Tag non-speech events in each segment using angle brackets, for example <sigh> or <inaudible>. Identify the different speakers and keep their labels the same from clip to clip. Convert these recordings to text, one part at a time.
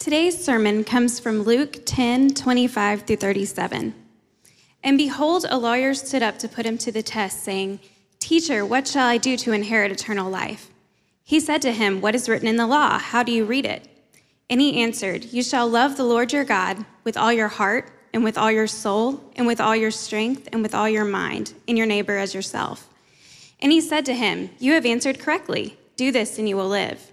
Speaker 1: Today's sermon comes from Luke 10 25 through 37. And behold, a lawyer stood up to put him to the test, saying, Teacher, what shall I do to inherit eternal life? He said to him, What is written in the law? How do you read it? And he answered, You shall love the Lord your God with all your heart, and with all your soul, and with all your strength, and with all your mind, and your neighbor as yourself. And he said to him, You have answered correctly. Do this, and you will live.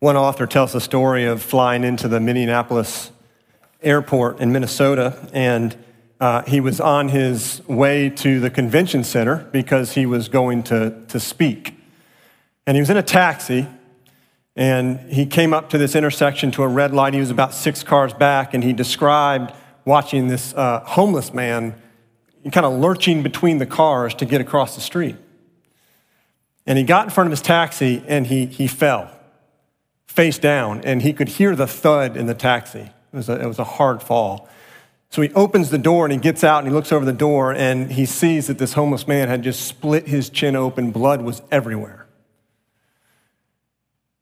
Speaker 2: One author tells the story of flying into the Minneapolis airport in Minnesota, and uh, he was on his way to the convention center because he was going to, to speak. And he was in a taxi, and he came up to this intersection to a red light. He was about six cars back, and he described watching this uh, homeless man kind of lurching between the cars to get across the street. And he got in front of his taxi, and he, he fell face down, and he could hear the thud in the taxi. It was a, it was a hard fall. So he opens the door and he gets out and he looks over the door and he sees that this homeless man had just split his chin open. Blood was everywhere.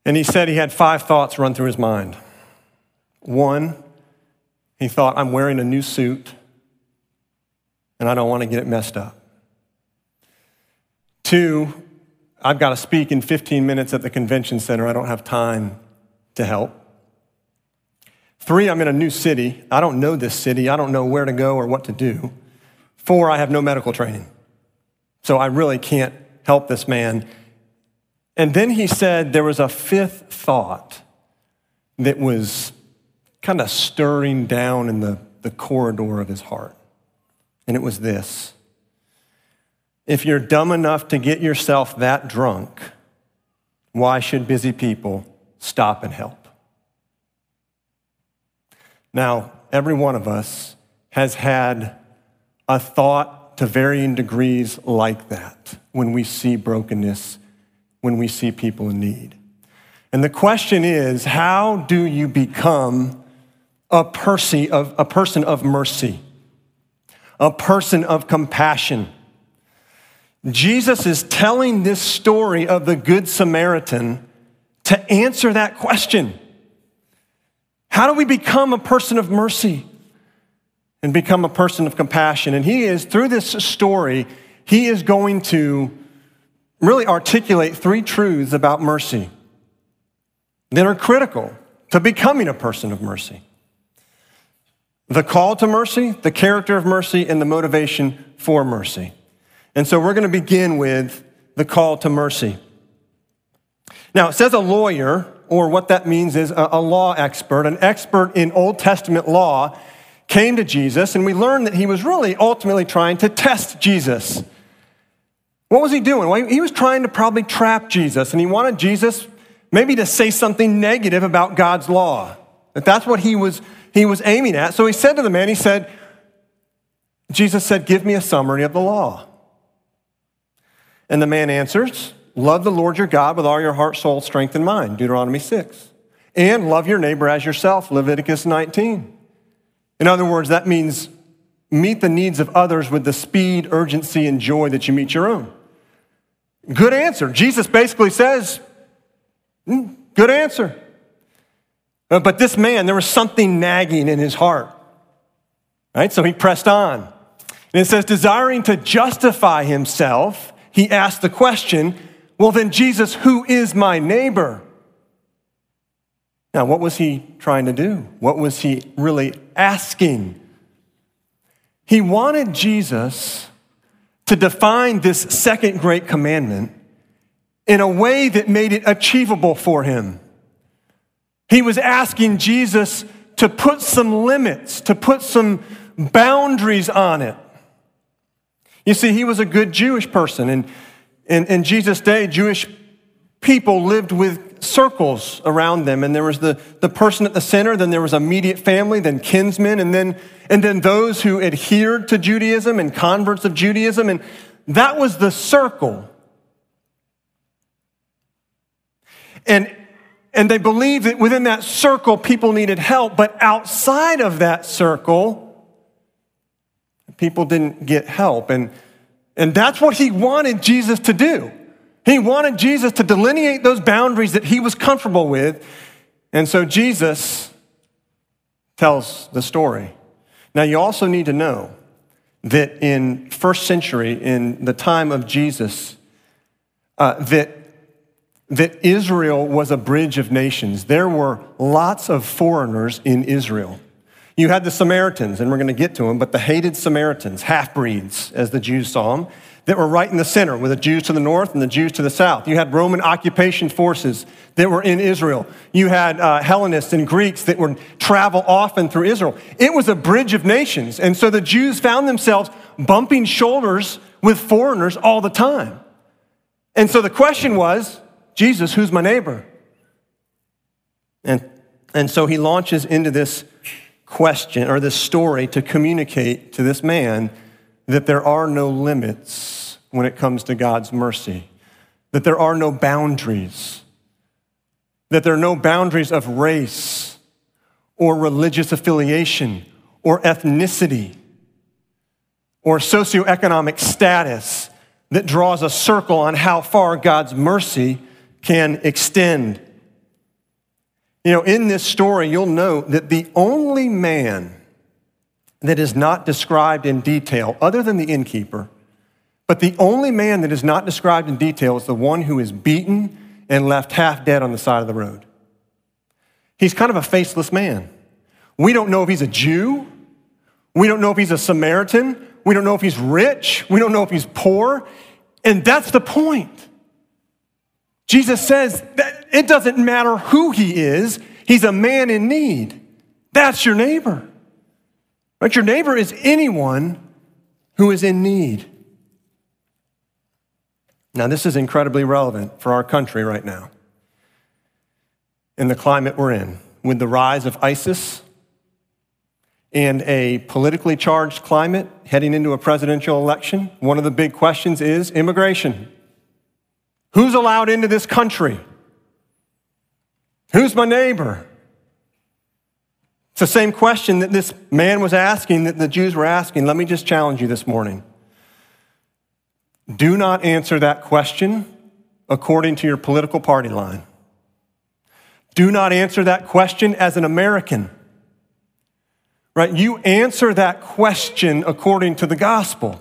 Speaker 2: And he said he had five thoughts run through his mind. One, he thought, I'm wearing a new suit and I don't want to get it messed up. Two, I've got to speak in 15 minutes at the convention center. I don't have time to help. Three, I'm in a new city. I don't know this city. I don't know where to go or what to do. Four, I have no medical training. So I really can't help this man. And then he said there was a fifth thought that was kind of stirring down in the, the corridor of his heart. And it was this If you're dumb enough to get yourself that drunk, why should busy people stop and help. Now, every one of us has had a thought to varying degrees like that when we see brokenness, when we see people in need. And the question is how do you become a, person of, a person of mercy, a person of compassion? Jesus is telling this story of the Good Samaritan to answer that question. How do we become a person of mercy and become a person of compassion? And he is, through this story, he is going to really articulate three truths about mercy that are critical to becoming a person of mercy the call to mercy, the character of mercy, and the motivation for mercy. And so we're going to begin with the call to mercy. Now, it says a lawyer, or what that means is a, law expert, an expert in Old Testament law, came to Jesus, and we learned that he was really ultimately trying to test Jesus. What was he doing? Well, he was trying to probably trap Jesus, and he wanted Jesus maybe to say something negative about God's law. That that's what he was, he was aiming at. So he said to the man, he said, Jesus said, Give me a summary of the law. And the man answers, Love the Lord your God with all your heart, soul, strength, and mind, Deuteronomy 6. And love your neighbor as yourself, Leviticus 19. In other words, that means meet the needs of others with the speed, urgency, and joy that you meet your own. Good answer. Jesus basically says, mm, good answer. Uh, but this man, there was something nagging in his heart. Right? So he pressed on. And it says, desiring to justify himself, he asked the question, well, then, Jesus, who is my neighbor? Now, what was he trying to do? What was he really asking? He wanted Jesus to define this second great commandment in a way that made it achievable for him. He was asking Jesus to put some limits, to put some boundaries on it. You see, he was a good Jewish person, and in, in Jesus' day, Jewish people lived with circles around them, and there was the, the person at the center, then there was immediate family, then kinsmen, and then, and then those who adhered to Judaism and converts of Judaism, and that was the circle. And and they believed that within that circle, people needed help, but outside of that circle, people didn't get help. And, and that's what he wanted Jesus to do. He wanted Jesus to delineate those boundaries that he was comfortable with. And so Jesus tells the story. Now, you also need to know that in first century, in the time of Jesus, uh, that that Israel was a bridge of nations. There were lots of foreigners in Israel. You had the Samaritans, and we're going to get to them, but the hated Samaritans, half breeds, as the Jews saw them, that were right in the center with the Jews to the north and the Jews to the south. You had Roman occupation forces that were in Israel. You had uh, Hellenists and Greeks that would travel often through Israel. It was a bridge of nations. And so the Jews found themselves bumping shoulders with foreigners all the time. And so the question was Jesus, who's my neighbor? And, and so he launches into this question or this story to communicate to this man that there are no limits when it comes to God's mercy, that there are no boundaries, that there are no boundaries of race or religious affiliation or ethnicity or socioeconomic status that draws a circle on how far God's mercy can extend. You know, in this story, you'll note that the only man that is not described in detail, other than the innkeeper, but the only man that is not described in detail is the one who is beaten and left half dead on the side of the road. He's kind of a faceless man. We don't know if he's a Jew. We don't know if he's a Samaritan. We don't know if he's rich. We don't know if he's poor. And that's the point. Jesus says that it doesn't matter who he is, he's a man in need. That's your neighbor. But your neighbor is anyone who is in need. Now, this is incredibly relevant for our country right now. In the climate we're in, with the rise of ISIS and a politically charged climate heading into a presidential election, one of the big questions is immigration. Who's allowed into this country? Who's my neighbor? It's the same question that this man was asking, that the Jews were asking. Let me just challenge you this morning. Do not answer that question according to your political party line. Do not answer that question as an American. Right? You answer that question according to the gospel,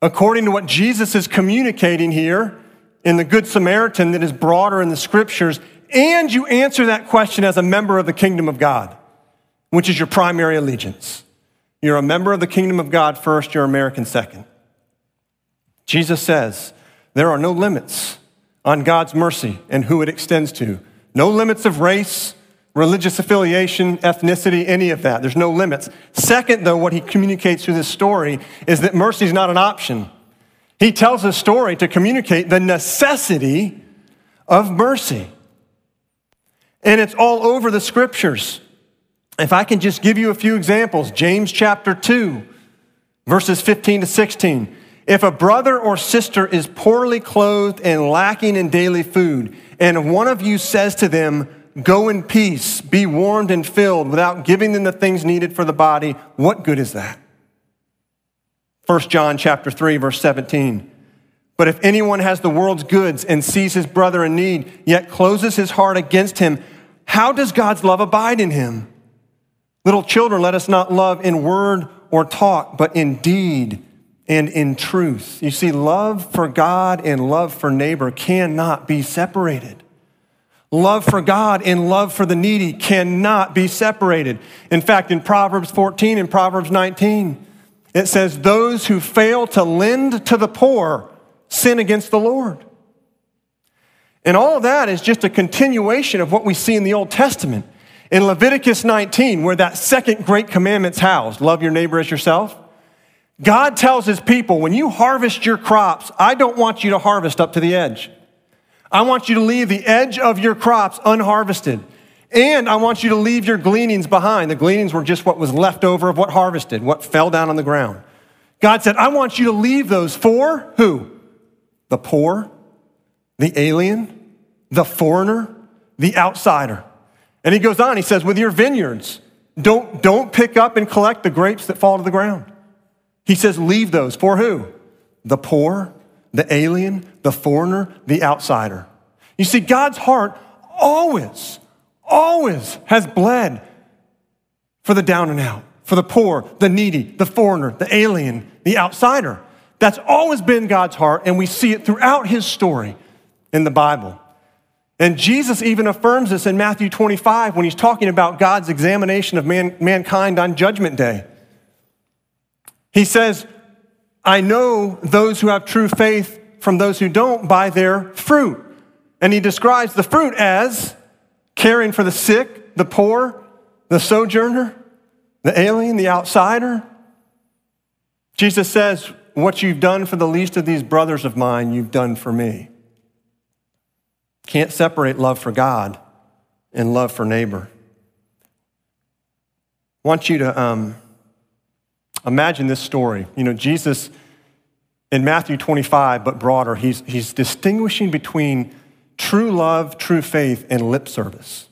Speaker 2: according to what Jesus is communicating here in the Good Samaritan that is broader in the scriptures, and you answer that question as a member of the kingdom of God, which is your primary allegiance. You're a member of the kingdom of God first, you're American second. Jesus says there are no limits on God's mercy and who it extends to. No limits of race, religious affiliation, ethnicity, any of that. There's no limits. Second, though, what he communicates through this story is that mercy is not an option. He tells a story to communicate the necessity of mercy. And it's all over the scriptures. If I can just give you a few examples, James chapter 2, verses 15 to 16. If a brother or sister is poorly clothed and lacking in daily food, and one of you says to them, Go in peace, be warmed and filled, without giving them the things needed for the body, what good is that? 1 John chapter 3 verse 17. But if anyone has the world's goods and sees his brother in need, yet closes his heart against him, how does God's love abide in him? Little children, let us not love in word or talk, but in deed and in truth. You see, love for God and love for neighbor cannot be separated. Love for God and love for the needy cannot be separated. In fact, in Proverbs 14 and Proverbs 19, it says, Those who fail to lend to the poor sin against the Lord. And all that is just a continuation of what we see in the Old Testament. In Leviticus 19, where that second great commandment's housed, love your neighbor as yourself, God tells his people, when you harvest your crops, I don't want you to harvest up to the edge. I want you to leave the edge of your crops unharvested. And I want you to leave your gleanings behind. The gleanings were just what was left over of what harvested, what fell down on the ground. God said, I want you to leave those for who? The poor, the alien, the foreigner, the outsider. And he goes on, he says, with your vineyards, don't, don't pick up and collect the grapes that fall to the ground. He says, leave those for who? The poor, the alien, the foreigner, the outsider. You see, God's heart always, always has bled for the down and out, for the poor, the needy, the foreigner, the alien, the outsider. That's always been God's heart, and we see it throughout his story in the Bible. And Jesus even affirms this in Matthew 25 when he's talking about God's examination of man, mankind on Judgment Day. He says, I know those who have true faith from those who don't by their fruit. And he describes the fruit as caring for the sick, the poor, the sojourner, the alien, the outsider. Jesus says, What you've done for the least of these brothers of mine, you've done for me. Can't separate love for God and love for neighbor. I want you to um, imagine this story. You know, Jesus in Matthew 25, but broader, he's, he's distinguishing between true love, true faith, and lip service,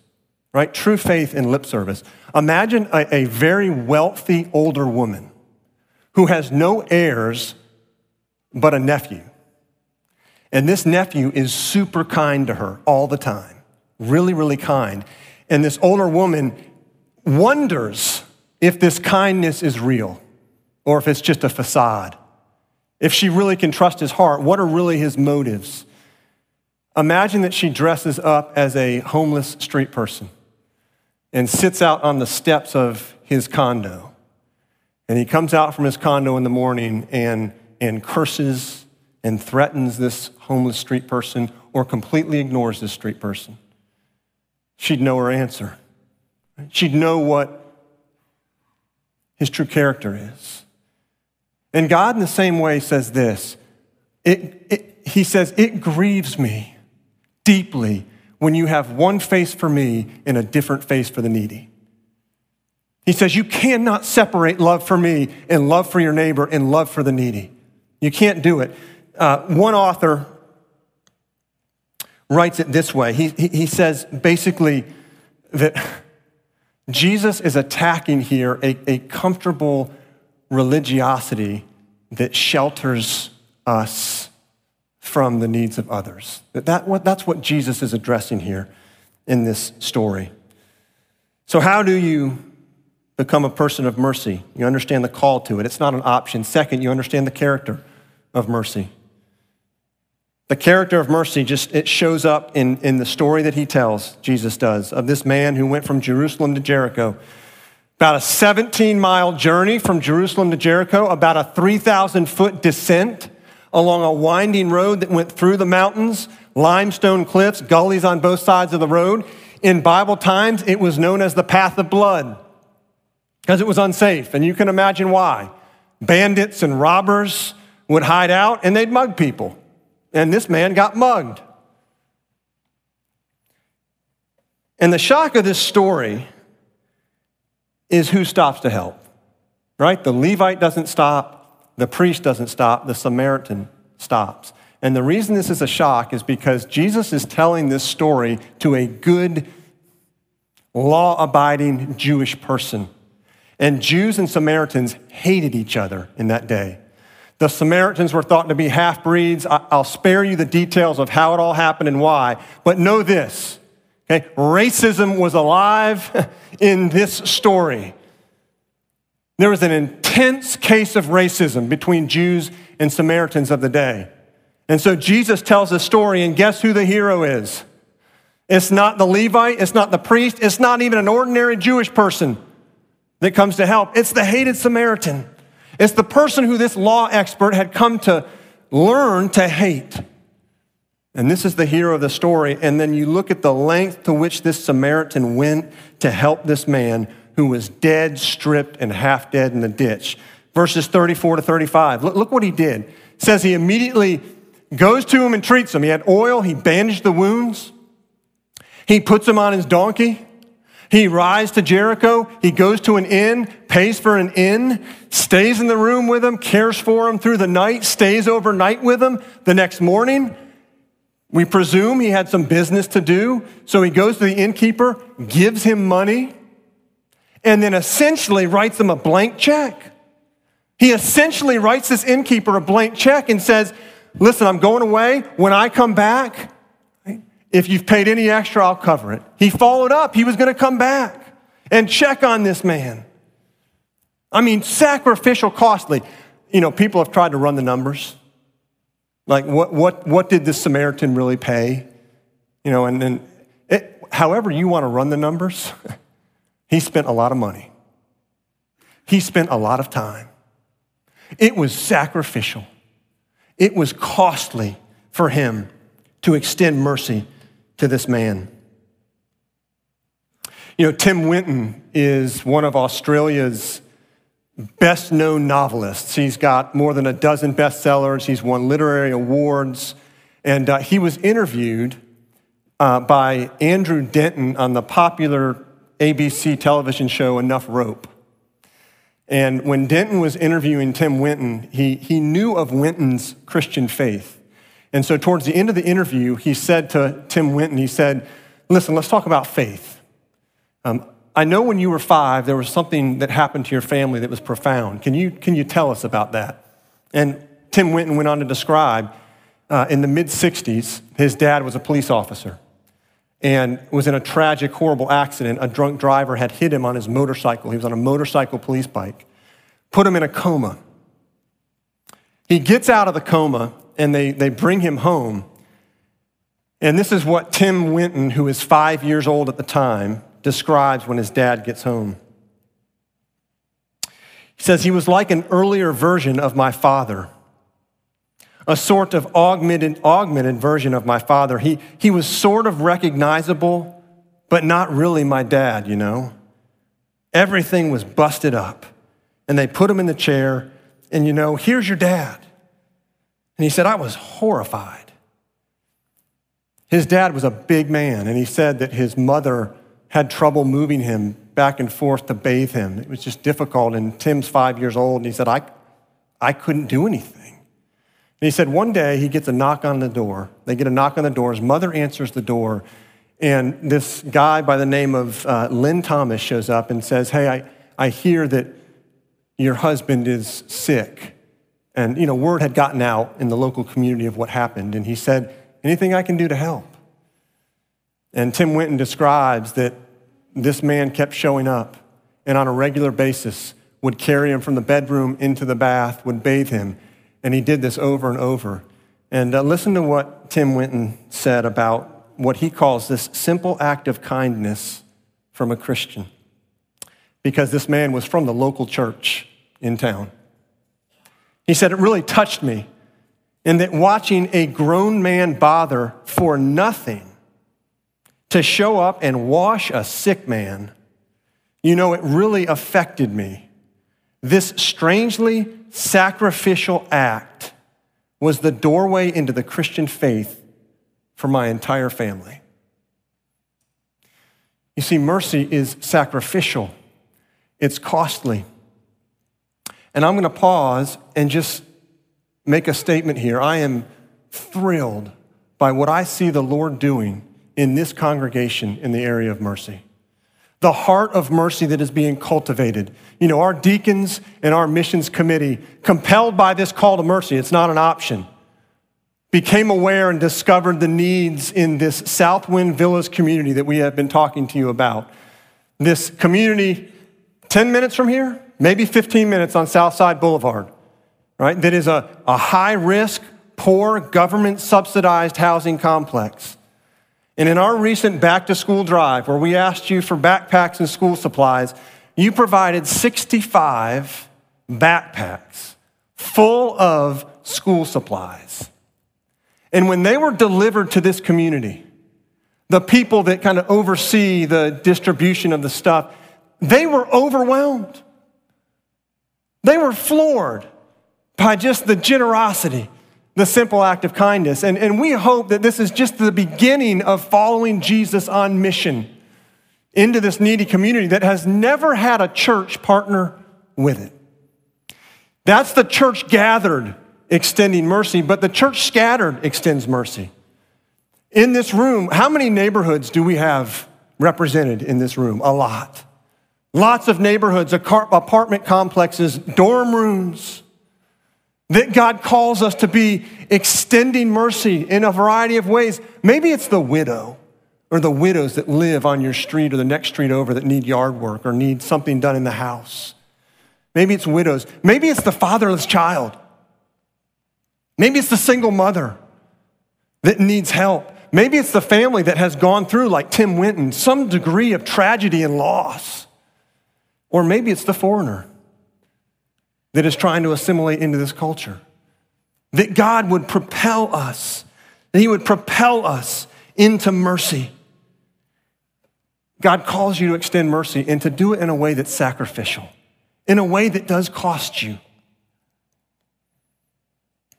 Speaker 2: right? True faith and lip service. Imagine a, a very wealthy older woman who has no heirs but a nephew. And this nephew is super kind to her all the time, really, really kind. And this older woman wonders if this kindness is real or if it's just a facade if she really can trust his heart, what are really his motives? Imagine that she dresses up as a homeless street person and sits out on the steps of his condo. And he comes out from his condo in the morning and, and curses and threatens this homeless street person or completely ignores this street person. She'd know her answer. She'd know what his true character is. And God, in the same way, says this it, it, He says, It grieves me deeply when you have one face for me and a different face for the needy. He says, You cannot separate love for me and love for your neighbor and love for the needy. You can't do it. Uh, one author writes it this way he, he, says basically that <laughs> Jesus is attacking here a, a comfortable religiosity that shelters us from the needs of others. That, that, that's what Jesus is addressing here in this story. So, how do you become a person of mercy? You understand the call to it, it's not an option. Second, you understand the character of mercy. The character of mercy just it shows up in, in the story that he tells, Jesus does, of this man who went from Jerusalem to Jericho about a 17 mile journey from Jerusalem to Jericho, about a 3,000 foot descent along a winding road that went through the mountains, limestone cliffs, gullies on both sides of the road. In Bible times, it was known as the path of blood because it was unsafe. And you can imagine why. Bandits and robbers would hide out and they'd mug people. And this man got mugged. And the shock of this story is who stops to help, right? The Levite doesn't stop, the priest doesn't stop, the Samaritan stops. And the reason this is a shock is because Jesus is telling this story to a good, law abiding Jewish person. And Jews and Samaritans hated each other in that day. The Samaritans were thought to be half breeds. I'll spare you the details of how it all happened and why, but know this Okay? Racism was alive <laughs> in this story. There was an intense case of racism between Jews and Samaritans of the day. And so Jesus tells a story, and guess who the hero is? It's not the Levite, it's not the priest, it's not even an ordinary Jewish person that comes to help. It's the hated Samaritan. It's the person who this law expert had come to learn to hate. And this is the hero of the story. And then you look at the length to which this Samaritan went to help this man who was dead, stripped, and half dead in the ditch. Verses 34 to 35. Look, look what he did. It says he immediately goes to him and treats him. He had oil, he bandaged the wounds, he puts him on his donkey. He rides to Jericho. He goes to an inn, pays for an inn, stays in the room with him, cares for him through the night, stays overnight with him. The next morning, we presume he had some business to do. So he goes to the innkeeper, gives him money, and then essentially writes him a blank check. He essentially writes this innkeeper a blank check and says, Listen, I'm going away. When I come back, if you've paid any extra, I'll cover it. He followed up. He was going to come back and check on this man. I mean, sacrificial, costly. You know, people have tried to run the numbers. Like, what, what, what did the Samaritan really pay? You know, and then, it, however you want to run the numbers, <laughs> he spent a lot of money. He spent a lot of time. It was sacrificial. It was costly for him to extend mercy to this man. You know, Tim Winton is one of Australia's best known novelists. He's got more than a dozen bestsellers, he's won literary awards, and uh, he was interviewed uh, by Andrew Denton on the popular ABC television show Enough Rope. And when Denton was interviewing Tim Winton, he, he knew of Winton's Christian faith. And so, towards the end of the interview, he said to Tim Winton, he said, Listen, let's talk about faith. Um, I know when you were five, there was something that happened to your family that was profound. Can you, can you tell us about that? And Tim Winton went on to describe uh, in the mid 60s, his dad was a police officer and was in a tragic, horrible accident. A drunk driver had hit him on his motorcycle. He was on a motorcycle police bike, put him in a coma. He gets out of the coma and they, they bring him home. And this is what Tim Winton, who is five years old at the time, describes when his dad gets home. He says, He was like an earlier version of my father a sort of augmented, augmented version of my father. He, he was sort of recognizable, but not really my dad, you know. Everything was busted up. And they put him in the chair, and you know, here's your dad. And he said, I was horrified. His dad was a big man, and he said that his mother had trouble moving him back and forth to bathe him. It was just difficult. And Tim's five years old, and he said, I, I couldn't do anything. And he said one day he gets a knock on the door. They get a knock on the door. His mother answers the door. And this guy by the name of uh, Lynn Thomas shows up and says, Hey, I, I hear that your husband is sick. And, you know, word had gotten out in the local community of what happened. And he said, Anything I can do to help? And Tim Winton describes that this man kept showing up and on a regular basis would carry him from the bedroom into the bath, would bathe him, and he did this over and over. And uh, listen to what Tim Winton said about what he calls this simple act of kindness from a Christian. Because this man was from the local church in town. He said, It really touched me in that watching a grown man bother for nothing to show up and wash a sick man, you know, it really affected me. This strangely sacrificial act was the doorway into the Christian faith for my entire family. You see, mercy is sacrificial, it's costly. And I'm going to pause and just make a statement here. I am thrilled by what I see the Lord doing in this congregation in the area of mercy the heart of mercy that is being cultivated. You know, our deacons and our missions committee, compelled by this call to mercy, it's not an option, became aware and discovered the needs in this Southwind Villas community that we have been talking to you about. This community, 10 minutes from here, maybe 15 minutes on Southside Boulevard, right? That is a, a high risk, poor, government subsidized housing complex. And in our recent back to school drive, where we asked you for backpacks and school supplies, you provided 65 backpacks full of school supplies. And when they were delivered to this community, the people that kind of oversee the distribution of the stuff, they were overwhelmed. They were floored by just the generosity, the simple act of kindness. And, and we hope that this is just the beginning of following Jesus on mission into this needy community that has never had a church partner with it. That's the church gathered extending mercy, but the church scattered extends mercy. In this room, how many neighborhoods do we have represented in this room? A lot. Lots of neighborhoods, apartment complexes, dorm rooms. That God calls us to be extending mercy in a variety of ways. Maybe it's the widow or the widows that live on your street or the next street over that need yard work or need something done in the house. Maybe it's widows. Maybe it's the fatherless child. Maybe it's the single mother that needs help. Maybe it's the family that has gone through, like Tim Winton, some degree of tragedy and loss. Or maybe it's the foreigner that is trying to assimilate into this culture. That God would propel us, that He would propel us into mercy. God calls you to extend mercy and to do it in a way that's sacrificial, in a way that does cost you.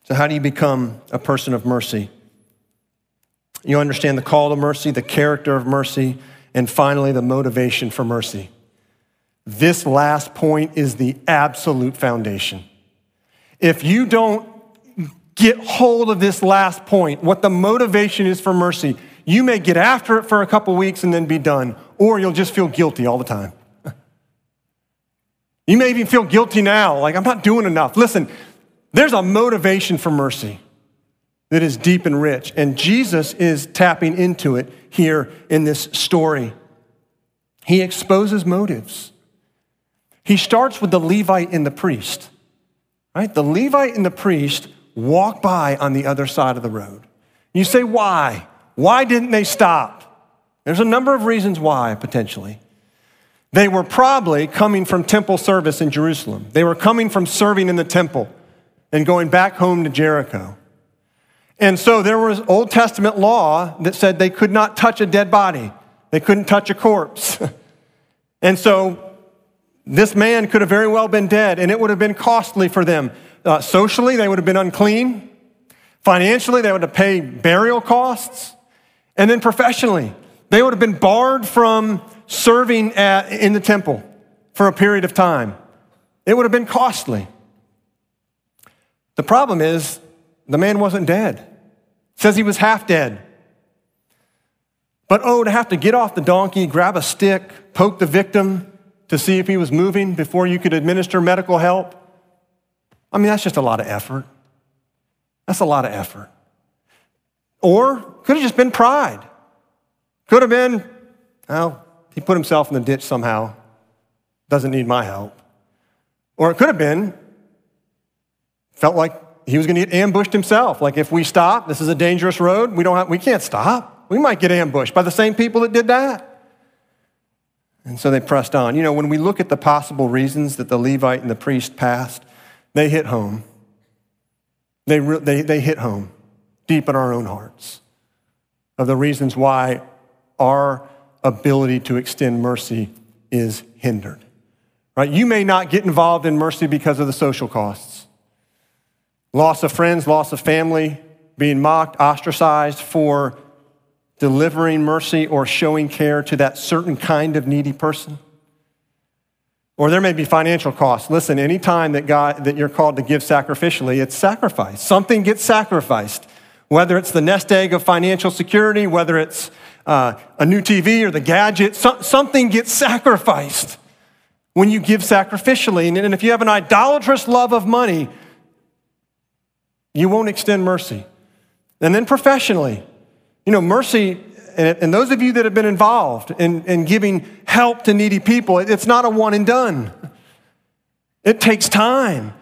Speaker 2: So, how do you become a person of mercy? You understand the call to mercy, the character of mercy, and finally, the motivation for mercy. This last point is the absolute foundation. If you don't get hold of this last point, what the motivation is for mercy, you may get after it for a couple weeks and then be done, or you'll just feel guilty all the time. You may even feel guilty now, like I'm not doing enough. Listen, there's a motivation for mercy that is deep and rich, and Jesus is tapping into it here in this story. He exposes motives. He starts with the Levite and the priest, right? The Levite and the priest walk by on the other side of the road. You say, why? Why didn't they stop? There's a number of reasons why, potentially. They were probably coming from temple service in Jerusalem. They were coming from serving in the temple and going back home to Jericho. And so there was Old Testament law that said they could not touch a dead body, they couldn't touch a corpse. <laughs> and so this man could have very well been dead, and it would have been costly for them. Uh, socially, they would have been unclean. Financially, they would have paid burial costs. And then professionally, they would have been barred from serving at, in the temple for a period of time. It would have been costly. The problem is, the man wasn't dead. It says he was half dead. But oh, to have to get off the donkey, grab a stick, poke the victim to see if he was moving before you could administer medical help. I mean, that's just a lot of effort. That's a lot of effort. Or could have just been pride. Could have been, oh, he put himself in the ditch somehow, doesn't need my help. Or it could have been, felt like he was going to get ambushed himself. Like if we stop, this is a dangerous road. We don't have, we can't stop. We might get ambushed by the same people that did that. And so they pressed on. You know, when we look at the possible reasons that the Levite and the priest passed, they hit home. They, they, they hit home deep in our own hearts of the reasons why our ability to extend mercy is hindered. Right? You may not get involved in mercy because of the social costs loss of friends, loss of family, being mocked, ostracized for delivering mercy or showing care to that certain kind of needy person. Or there may be financial costs. Listen, any time that God that you're called to give sacrificially, it's sacrifice. Something gets sacrificed. Whether it's the nest egg of financial security, whether it's uh, a new TV or the gadget, so, something gets sacrificed when you give sacrificially. And, and if you have an idolatrous love of money, you won't extend mercy. And then professionally, you know, mercy, and, those of you that have been involved in, in giving help to needy people, it's not a one and done. It takes time.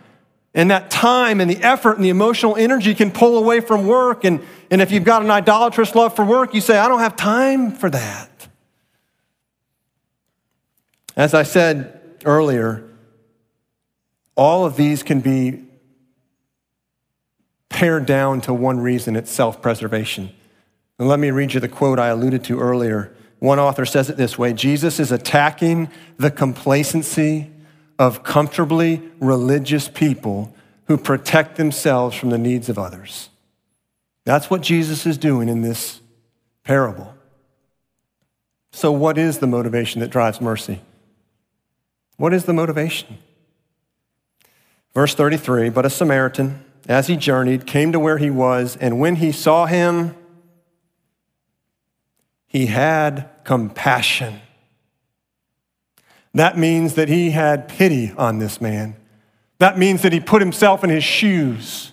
Speaker 2: And that time and the effort and the emotional energy can pull away from work. And, and if you've got an idolatrous love for work, you say, I don't have time for that. As I said earlier, all of these can be pared down to one reason it's self preservation. And let me read you the quote I alluded to earlier. One author says it this way Jesus is attacking the complacency of comfortably religious people who protect themselves from the needs of others. That's what Jesus is doing in this parable. So, what is the motivation that drives mercy? What is the motivation? Verse 33 But a Samaritan, as he journeyed, came to where he was, and when he saw him, he had compassion. That means that he had pity on this man. That means that he put himself in his shoes,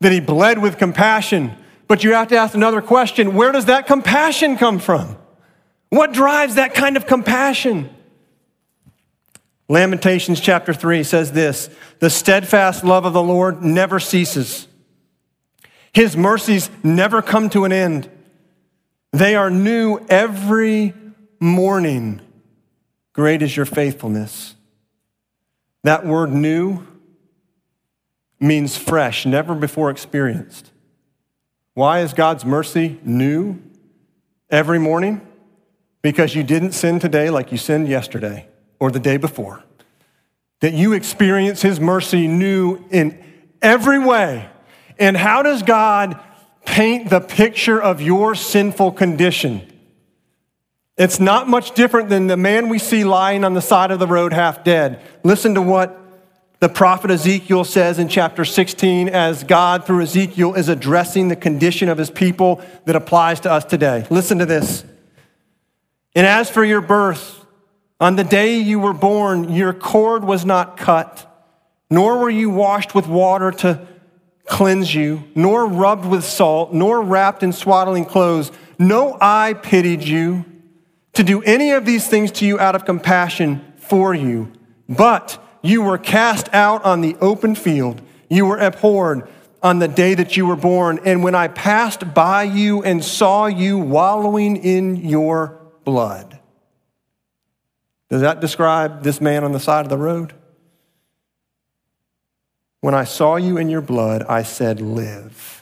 Speaker 2: that he bled with compassion. But you have to ask another question where does that compassion come from? What drives that kind of compassion? Lamentations chapter 3 says this The steadfast love of the Lord never ceases, His mercies never come to an end. They are new every morning. Great is your faithfulness. That word new means fresh, never before experienced. Why is God's mercy new every morning? Because you didn't sin today like you sinned yesterday or the day before. That you experience His mercy new in every way. And how does God paint the picture of your sinful condition? It's not much different than the man we see lying on the side of the road half dead. Listen to what the prophet Ezekiel says in chapter 16 as God, through Ezekiel, is addressing the condition of his people that applies to us today. Listen to this. And as for your birth, on the day you were born, your cord was not cut, nor were you washed with water to cleanse you, nor rubbed with salt, nor wrapped in swaddling clothes. No eye pitied you to do any of these things to you out of compassion for you, but you were cast out on the open field. You were abhorred on the day that you were born. And when I passed by you and saw you wallowing in your blood. Does that describe this man on the side of the road? When I saw you in your blood, I said, Live.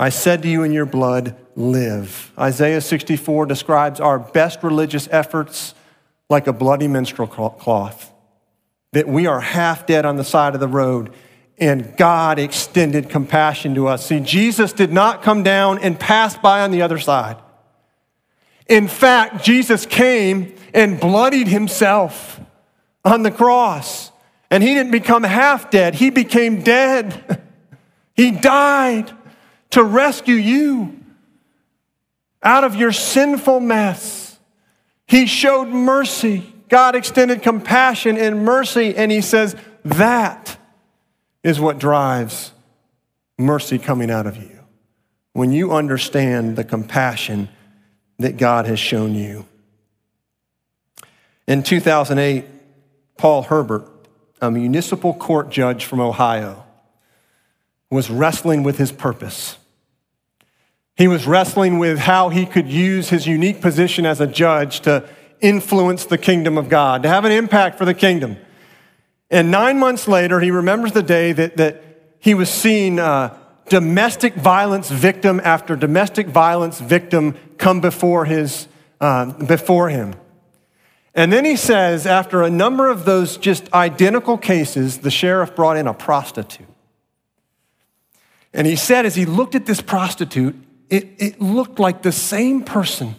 Speaker 2: I said to you in your blood, live. Isaiah 64 describes our best religious efforts like a bloody menstrual cloth, that we are half dead on the side of the road, and God extended compassion to us. See, Jesus did not come down and pass by on the other side. In fact, Jesus came and bloodied himself on the cross. And he didn't become half dead, he became dead. <laughs> he died to rescue you out of your sinful mess. He showed mercy. God extended compassion and mercy, and He says, That is what drives mercy coming out of you. When you understand the compassion that God has shown you. In 2008, Paul Herbert, a municipal court judge from Ohio, was wrestling with his purpose. He was wrestling with how he could use his unique position as a judge to influence the kingdom of God, to have an impact for the kingdom. And nine months later, he remembers the day that, that he was seeing uh, domestic violence victim after domestic violence victim come before, his, uh, before him. And then he says, after a number of those just identical cases, the sheriff brought in a prostitute. And he said, as he looked at this prostitute, it, it looked like the same person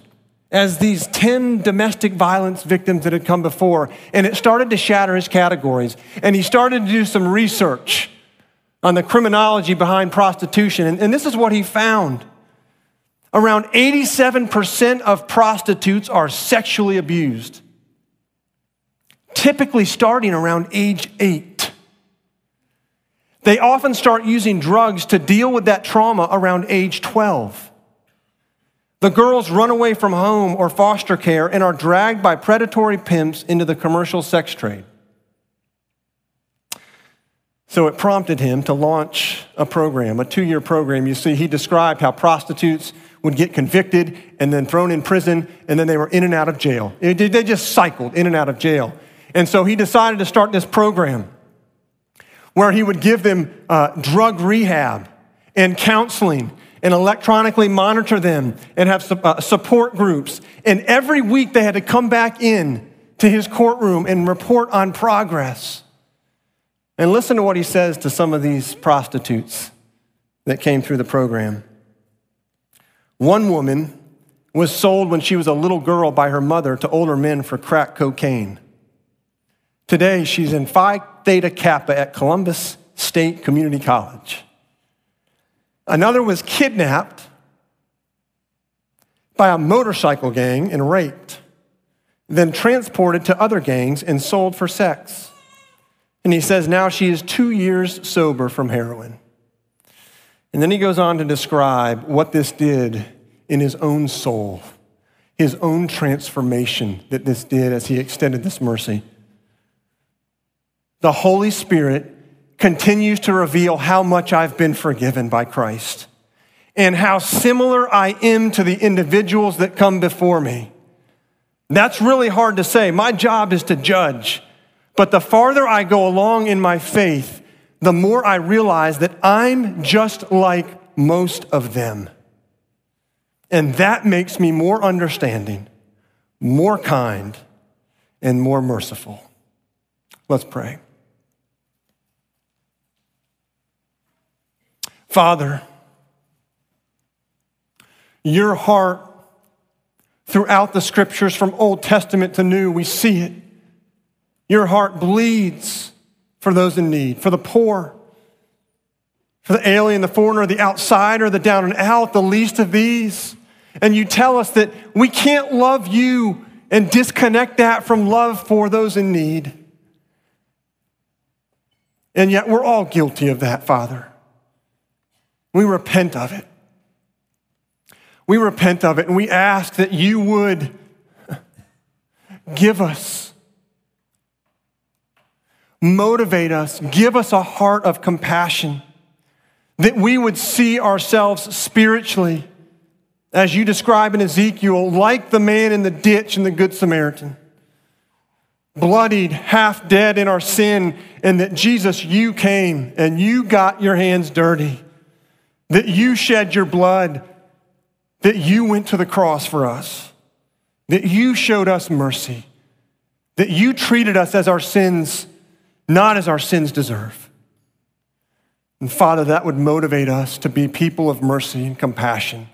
Speaker 2: as these 10 domestic violence victims that had come before. And it started to shatter his categories. And he started to do some research on the criminology behind prostitution. And, and this is what he found around 87% of prostitutes are sexually abused, typically starting around age eight. They often start using drugs to deal with that trauma around age 12. The girls run away from home or foster care and are dragged by predatory pimps into the commercial sex trade. So it prompted him to launch a program, a two year program. You see, he described how prostitutes would get convicted and then thrown in prison, and then they were in and out of jail. They just cycled in and out of jail. And so he decided to start this program where he would give them uh, drug rehab and counseling and electronically monitor them and have su- uh, support groups. And every week they had to come back in to his courtroom and report on progress. And listen to what he says to some of these prostitutes that came through the program. One woman was sold when she was a little girl by her mother to older men for crack cocaine. Today, she's in Phi Theta Kappa at Columbus State Community College. Another was kidnapped by a motorcycle gang and raped, then transported to other gangs and sold for sex. And he says now she is two years sober from heroin. And then he goes on to describe what this did in his own soul, his own transformation that this did as he extended this mercy. The Holy Spirit continues to reveal how much I've been forgiven by Christ and how similar I am to the individuals that come before me. That's really hard to say. My job is to judge. But the farther I go along in my faith, the more I realize that I'm just like most of them. And that makes me more understanding, more kind, and more merciful. Let's pray. Father, your heart throughout the scriptures from Old Testament to New, we see it. Your heart bleeds for those in need, for the poor, for the alien, the foreigner, the outsider, the down and out, the least of these. And you tell us that we can't love you and disconnect that from love for those in need. And yet we're all guilty of that, Father. We repent of it. We repent of it and we ask that you would give us, motivate us, give us a heart of compassion, that we would see ourselves spiritually, as you describe in Ezekiel, like the man in the ditch and the Good Samaritan. Bloodied, half dead in our sin, and that Jesus, you came and you got your hands dirty that you shed your blood, that you went to the cross for us, that you showed us mercy, that you treated us as our sins, not as our sins deserve. And Father, that would motivate us to be people of mercy and compassion,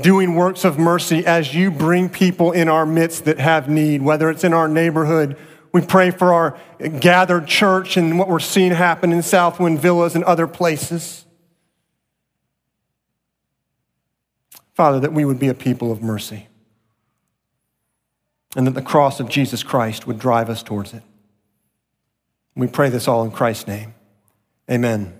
Speaker 2: doing works of mercy as you bring people in our midst that have need, whether it's in our neighborhood. We pray for our gathered church and what we're seeing happen in Southwind Villas and other places. Father, that we would be a people of mercy and that the cross of Jesus Christ would drive us towards it. We pray this all in Christ's name. Amen.